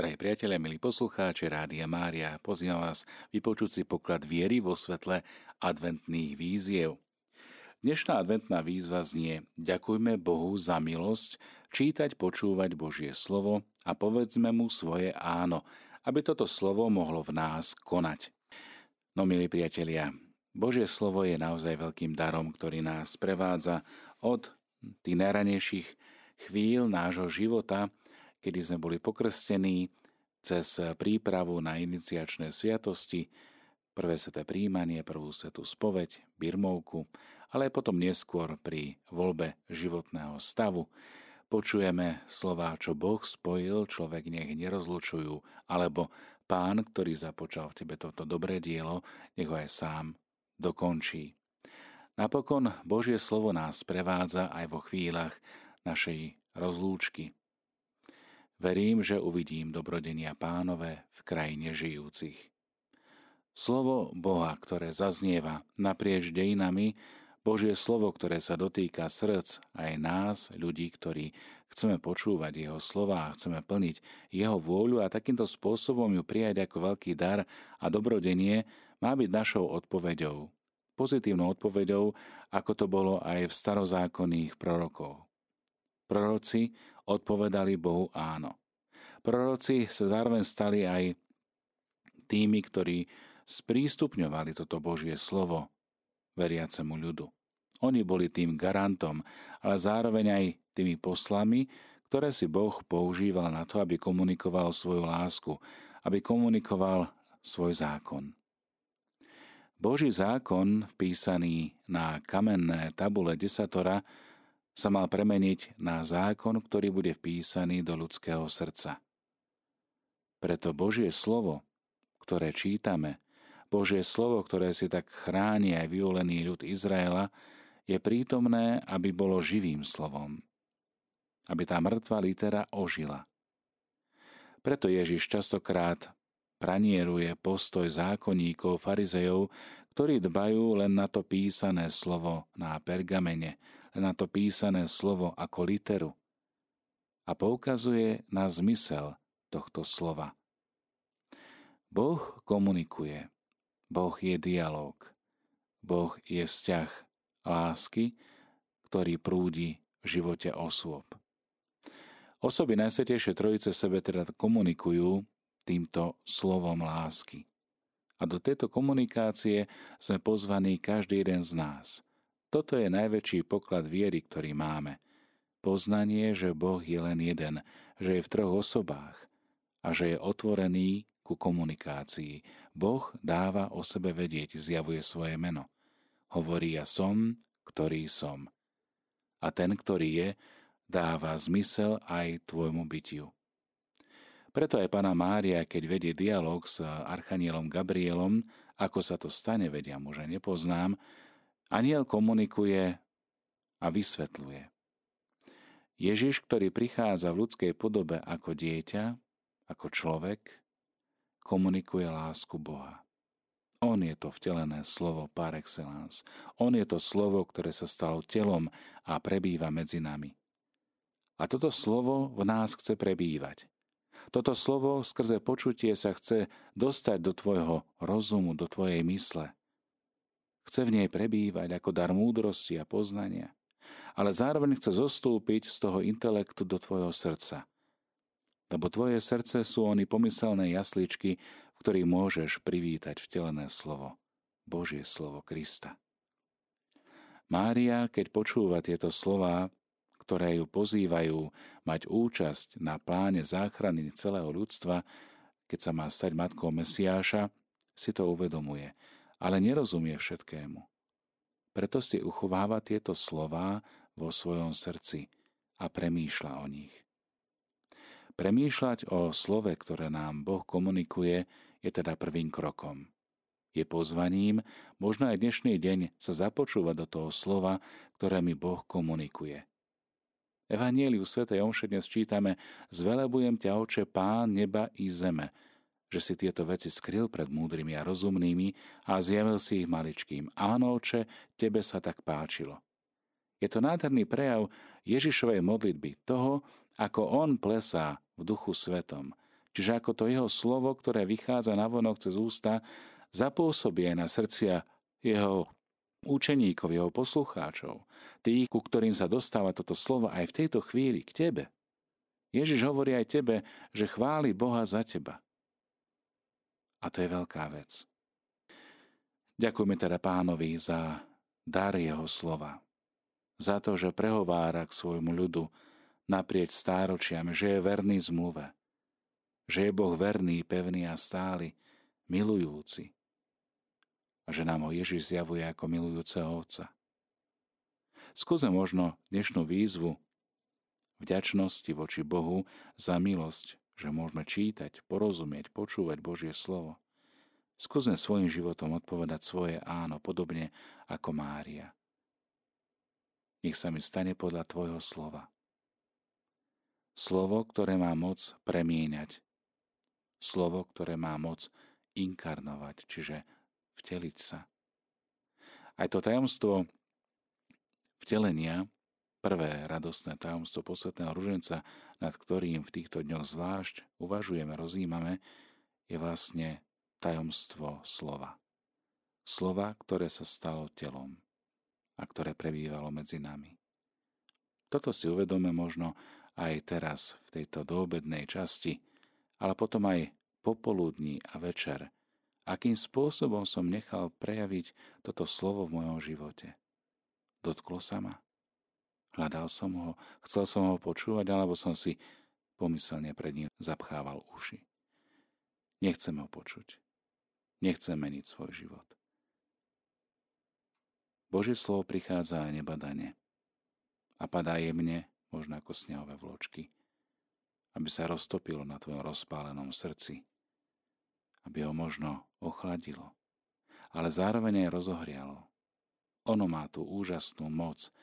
Drahí priatelia, milí poslucháči Rádia Mária, pozývam vás vypočuť si poklad viery vo svetle adventných víziev. Dnešná adventná výzva znie Ďakujme Bohu za milosť čítať, počúvať Božie slovo a povedzme mu svoje áno, aby toto slovo mohlo v nás konať. No milí priatelia, Božie slovo je naozaj veľkým darom, ktorý nás prevádza od tých najranejších chvíľ nášho života, kedy sme boli pokrstení cez prípravu na iniciačné sviatosti, prvé sveté príjmanie, prvú svetú spoveď, birmovku, ale aj potom neskôr pri voľbe životného stavu. Počujeme slová, čo Boh spojil, človek nech nerozlučujú, alebo Pán, ktorý započal v tebe toto dobré dielo, nech ho aj sám dokončí. Napokon Božie slovo nás prevádza aj vo chvíľach našej rozlúčky, Verím, že uvidím dobrodenia pánové v krajine žijúcich. Slovo Boha, ktoré zaznieva naprieč dejinami, Božie slovo, ktoré sa dotýka srdc aj nás, ľudí, ktorí chceme počúvať Jeho slova a chceme plniť Jeho vôľu a takýmto spôsobom ju prijať ako veľký dar a dobrodenie, má byť našou odpoveďou. Pozitívnou odpoveďou, ako to bolo aj v starozákonných prorokoch. Proroci odpovedali Bohu áno. Proroci sa zároveň stali aj tými, ktorí sprístupňovali toto Božie slovo veriacemu ľudu. Oni boli tým garantom, ale zároveň aj tými poslami, ktoré si Boh používal na to, aby komunikoval svoju lásku, aby komunikoval svoj zákon. Boží zákon, vpísaný na kamenné tabule desatora, sa mal premeniť na zákon, ktorý bude vpísaný do ľudského srdca. Preto Božie slovo, ktoré čítame, Božie slovo, ktoré si tak chráni aj vyvolený ľud Izraela, je prítomné, aby bolo živým slovom. Aby tá mŕtva litera ožila. Preto Ježiš častokrát pranieruje postoj zákonníkov, farizejov, ktorí dbajú len na to písané slovo na pergamene, na to písané slovo ako literu a poukazuje na zmysel tohto slova. Boh komunikuje. Boh je dialog. Boh je vzťah lásky, ktorý prúdi v živote osôb. Osoby Najsvetejšie Trojice sebe teda komunikujú týmto slovom lásky. A do tejto komunikácie sme pozvaní každý jeden z nás – toto je najväčší poklad viery, ktorý máme. Poznanie, že Boh je len jeden, že je v troch osobách a že je otvorený ku komunikácii. Boh dáva o sebe vedieť, zjavuje svoje meno. Hovorí ja som, ktorý som. A ten, ktorý je, dáva zmysel aj tvojmu bytiu. Preto aj pána Mária, keď vedie dialog s archanielom Gabrielom, ako sa to stane, vedia muže nepoznám, Aniel komunikuje a vysvetľuje. Ježiš, ktorý prichádza v ľudskej podobe ako dieťa, ako človek, komunikuje lásku Boha. On je to vtelené slovo par excellence. On je to slovo, ktoré sa stalo telom a prebýva medzi nami. A toto slovo v nás chce prebývať. Toto slovo skrze počutie sa chce dostať do tvojho rozumu, do tvojej mysle. Chce v nej prebývať ako dar múdrosti a poznania, ale zároveň chce zostúpiť z toho intelektu do tvojho srdca. Lebo tvoje srdce sú oni pomyselné jasličky, v ktorých môžeš privítať vtelené slovo, Božie slovo Krista. Mária, keď počúva tieto slová, ktoré ju pozývajú mať účasť na pláne záchrany celého ľudstva, keď sa má stať matkou Mesiáša, si to uvedomuje – ale nerozumie všetkému. Preto si uchováva tieto slová vo svojom srdci a premýšľa o nich. Premýšľať o slove, ktoré nám Boh komunikuje, je teda prvým krokom. Je pozvaním, možno aj dnešný deň sa započúvať do toho slova, ktoré mi Boh komunikuje. Evangeliu Sv. Omše dnes čítame Zvelebujem ťa, oče, pán neba i zeme, že si tieto veci skryl pred múdrymi a rozumnými a zjavil si ich maličkým. Áno, oče, tebe sa tak páčilo. Je to nádherný prejav Ježišovej modlitby, toho, ako on plesá v duchu svetom, Čiže ako to jeho slovo, ktoré vychádza na vonok cez ústa, zapôsobí aj na srdcia jeho učeníkov, jeho poslucháčov, tých, ku ktorým sa dostáva toto slovo aj v tejto chvíli k tebe. Ježiš hovorí aj tebe, že chváli Boha za teba. A to je veľká vec. Ďakujeme teda pánovi za dar jeho slova. Za to, že prehovára k svojmu ľudu naprieč stáročiami, že je verný zmluve. Že je Boh verný, pevný a stály, milujúci. A že nám ho Ježiš zjavuje ako milujúceho Otca. Skúsme možno dnešnú výzvu vďačnosti voči Bohu za milosť, že môžeme čítať, porozumieť, počúvať Božie slovo. Skúsme svojim životom odpovedať svoje áno, podobne ako Mária. Nech sa mi stane podľa Tvojho slova. Slovo, ktoré má moc premieňať. Slovo, ktoré má moc inkarnovať, čiže vteliť sa. Aj to tajomstvo vtelenia Prvé radostné tajomstvo posvetného ruženca, nad ktorým v týchto dňoch zvlášť uvažujeme, rozímame, je vlastne tajomstvo slova. Slova, ktoré sa stalo telom a ktoré prebývalo medzi nami. Toto si uvedome možno aj teraz v tejto doobednej časti, ale potom aj popoludní a večer, akým spôsobom som nechal prejaviť toto slovo v mojom živote. Dotklo sa ma? Hľadal som ho, chcel som ho počúvať, alebo som si pomyselne pred ním zapchával uši. Nechcem ho počuť. Nechcem meniť svoj život. Božie slovo prichádza aj nebadane a padá jemne, možno ako snehové vločky, aby sa roztopilo na tvojom rozpálenom srdci, aby ho možno ochladilo, ale zároveň aj rozohrialo. Ono má tú úžasnú moc,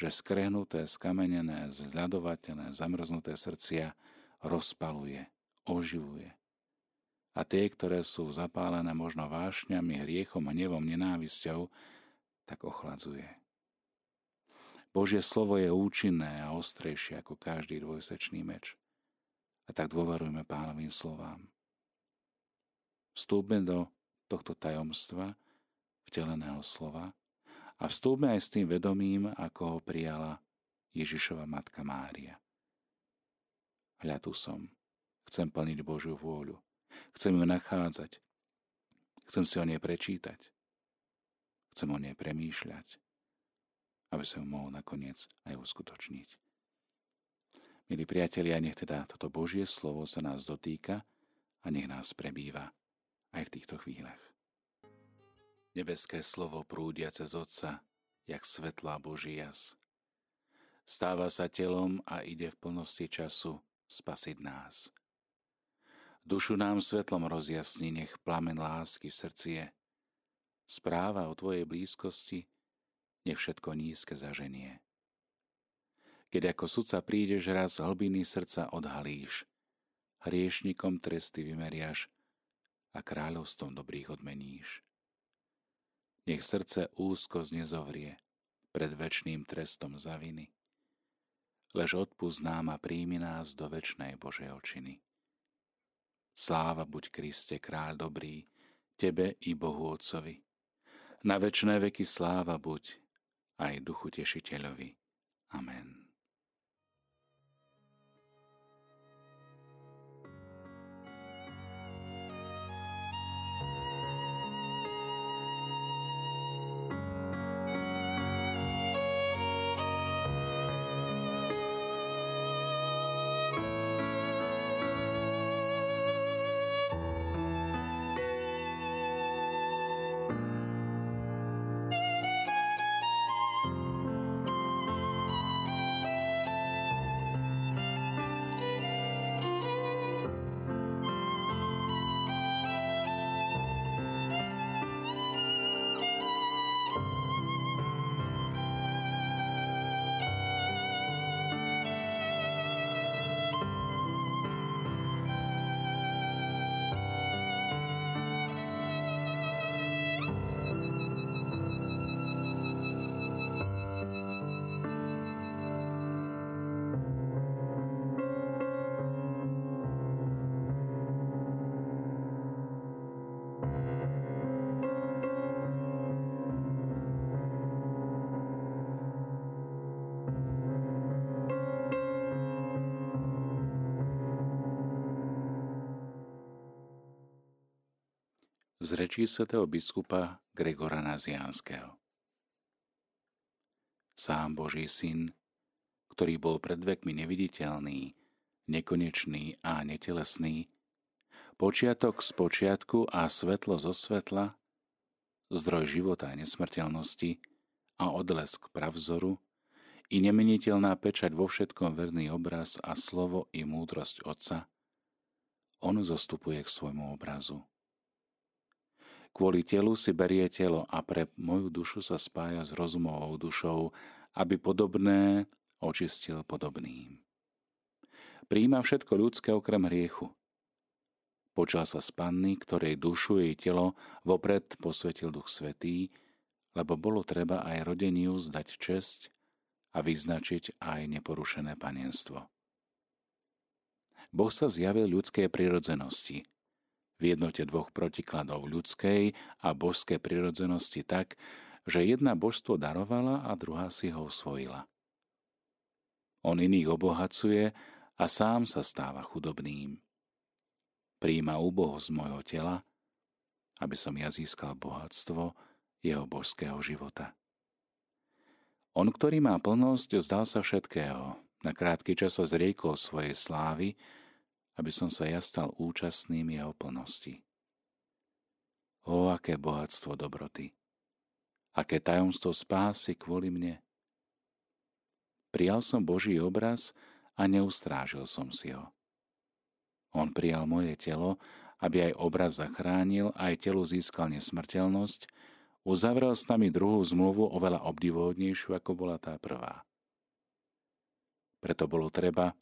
že skrehnuté, skamenené, zľadovateľné, zamrznuté srdcia rozpaluje, oživuje. A tie, ktoré sú zapálené možno vášňami, hriechom, hnevom, nenávisťou, tak ochladzuje. Božie slovo je účinné a ostrejšie ako každý dvojsečný meč. A tak dôverujme pánovým slovám. Vstúpme do tohto tajomstva, vteleného slova, a vstúpme aj s tým vedomím, ako ho prijala Ježišova matka Mária. Hľa tu som. Chcem plniť Božiu vôľu. Chcem ju nachádzať. Chcem si o nej prečítať. Chcem o nej premýšľať, aby som ju mohol nakoniec aj uskutočniť. Milí priatelia, nech teda toto Božie slovo sa nás dotýka a nech nás prebýva aj v týchto chvíľach. Nebeské slovo prúdia cez Otca, jak svetlá Boží jas. Stáva sa telom a ide v plnosti času spasiť nás. Dušu nám svetlom rozjasni, nech plamen lásky v srdci je. Správa o Tvojej blízkosti, nech všetko nízke zaženie. Keď ako sudca prídeš raz hlbiny srdca odhalíš, hriešnikom tresty vymeriaš a kráľovstvom dobrých odmeníš. Nech srdce úzko znezovrie pred väčšným trestom za viny. Lež odpust nám a príjmi nás do väčšnej Božej očiny. Sláva buď Kriste, kráľ dobrý, Tebe i Bohu Otcovi. Na väčšné veky sláva buď aj Duchu Tešiteľovi. Amen. Z rečí svätého biskupa Gregora Nazianského. Sám Boží syn, ktorý bol pred vekmi neviditeľný, nekonečný a netelesný, počiatok z počiatku a svetlo zo svetla, zdroj života a nesmrteľnosti a odlesk pravzoru, i nemeniteľná pečať vo všetkom verný obraz a slovo i múdrosť Otca, on zostupuje k svojmu obrazu. Kvôli telu si berie telo a pre moju dušu sa spája s rozumovou dušou, aby podobné očistil podobným. Príjima všetko ľudské okrem hriechu. Počal sa z ktorej dušu jej telo vopred posvetil Duch Svetý, lebo bolo treba aj rodeniu zdať česť a vyznačiť aj neporušené panenstvo. Boh sa zjavil ľudskej prirodzenosti, v jednote dvoch protikladov ľudskej a božskej prirodzenosti tak, že jedna božstvo darovala a druhá si ho osvojila. On iných obohacuje a sám sa stáva chudobným. Príjima úboho z môjho tela, aby som ja získal bohatstvo jeho božského života. On, ktorý má plnosť, zdal sa všetkého, na krátky čas sa zriekol svojej slávy, aby som sa ja stal účastným jeho plnosti. O, aké bohatstvo dobroty! Aké tajomstvo spásy kvôli mne! Prijal som Boží obraz a neustrážil som si ho. On prijal moje telo, aby aj obraz zachránil, aj telu získal nesmrteľnosť, uzavrel s nami druhú zmluvu oveľa obdivodnejšiu, ako bola tá prvá. Preto bolo treba,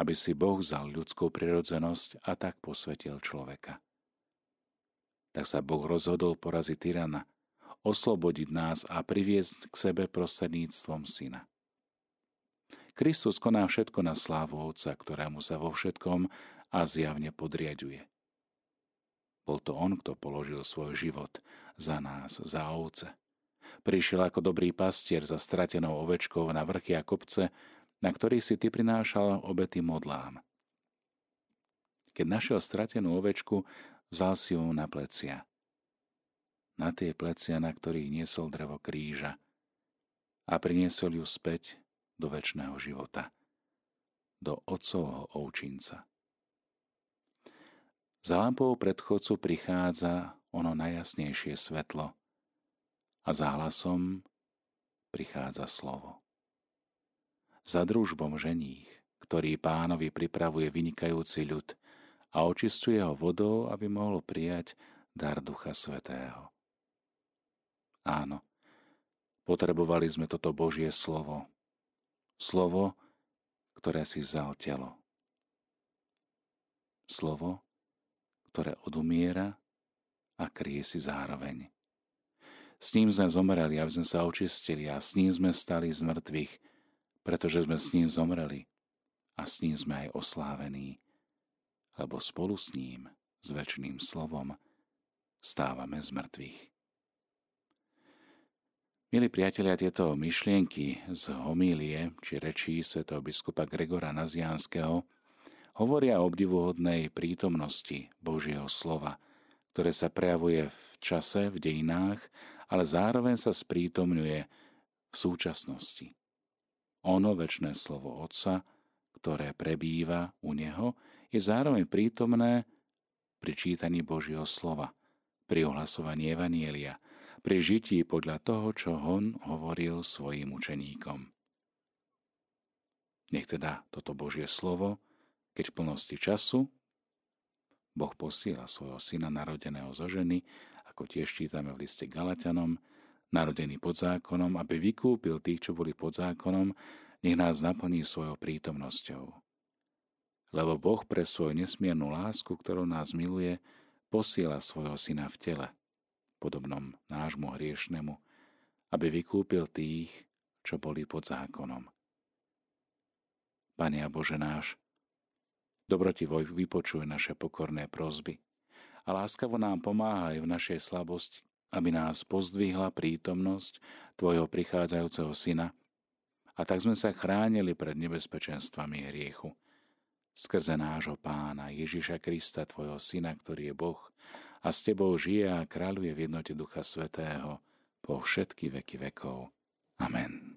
aby si Boh vzal ľudskú prirodzenosť a tak posvetil človeka. Tak sa Boh rozhodol poraziť tyrana, oslobodiť nás a priviesť k sebe prostredníctvom syna. Kristus koná všetko na slávu Otca, ktorému sa vo všetkom a zjavne podriaduje. Bol to On, kto položil svoj život za nás, za ovce. Prišiel ako dobrý pastier za stratenou ovečkou na vrchy a kopce na ktorý si ty prinášal obety modlám. Keď našiel stratenú ovečku, vzal si ju na plecia. Na tie plecia, na ktorých niesol drevo kríža a priniesol ju späť do väčšného života, do otcovho ovčinca. Za lampou predchodcu prichádza ono najjasnejšie svetlo a za hlasom prichádza slovo za družbom ženích, ktorý pánovi pripravuje vynikajúci ľud a očistuje ho vodou, aby mohol prijať dar Ducha Svetého. Áno, potrebovali sme toto Božie slovo. Slovo, ktoré si vzal telo. Slovo, ktoré odumiera a krie si zároveň. S ním sme zomreli, aby sme sa očistili a s ním sme stali z mŕtvych, pretože sme s ním zomreli a s ním sme aj oslávení, lebo spolu s ním, s väčšným slovom, stávame z mŕtvych. Milí priatelia, tieto myšlienky z homílie či rečí svätého biskupa Gregora Nazianského hovoria o obdivuhodnej prítomnosti Božieho slova, ktoré sa prejavuje v čase, v dejinách, ale zároveň sa sprítomňuje v súčasnosti. Ono, väčšné slovo Otca, ktoré prebýva u Neho, je zároveň prítomné pri čítaní Božieho slova, pri ohlasovaní Evanielia, pri žití podľa toho, čo On hovoril svojim učeníkom. Nech teda toto Božie slovo, keď v plnosti času Boh posiela svojho syna narodeného zo ženy, ako tiež čítame v liste Galatianom, narodený pod zákonom, aby vykúpil tých, čo boli pod zákonom, nech nás naplní svojou prítomnosťou. Lebo Boh pre svoju nesmiernu lásku, ktorou nás miluje, posiela svojho syna v tele, podobnom nášmu hriešnemu, aby vykúpil tých, čo boli pod zákonom. Pane a Bože náš, dobrotivo vypočuj naše pokorné prozby a láskavo nám pomáhaj v našej slabosti, aby nás pozdvihla prítomnosť Tvojho prichádzajúceho Syna a tak sme sa chránili pred nebezpečenstvami hriechu. Skrze nášho pána Ježiša Krista, Tvojho Syna, ktorý je Boh a s Tebou žije a kráľuje v jednote Ducha Svetého po všetky veky vekov. Amen.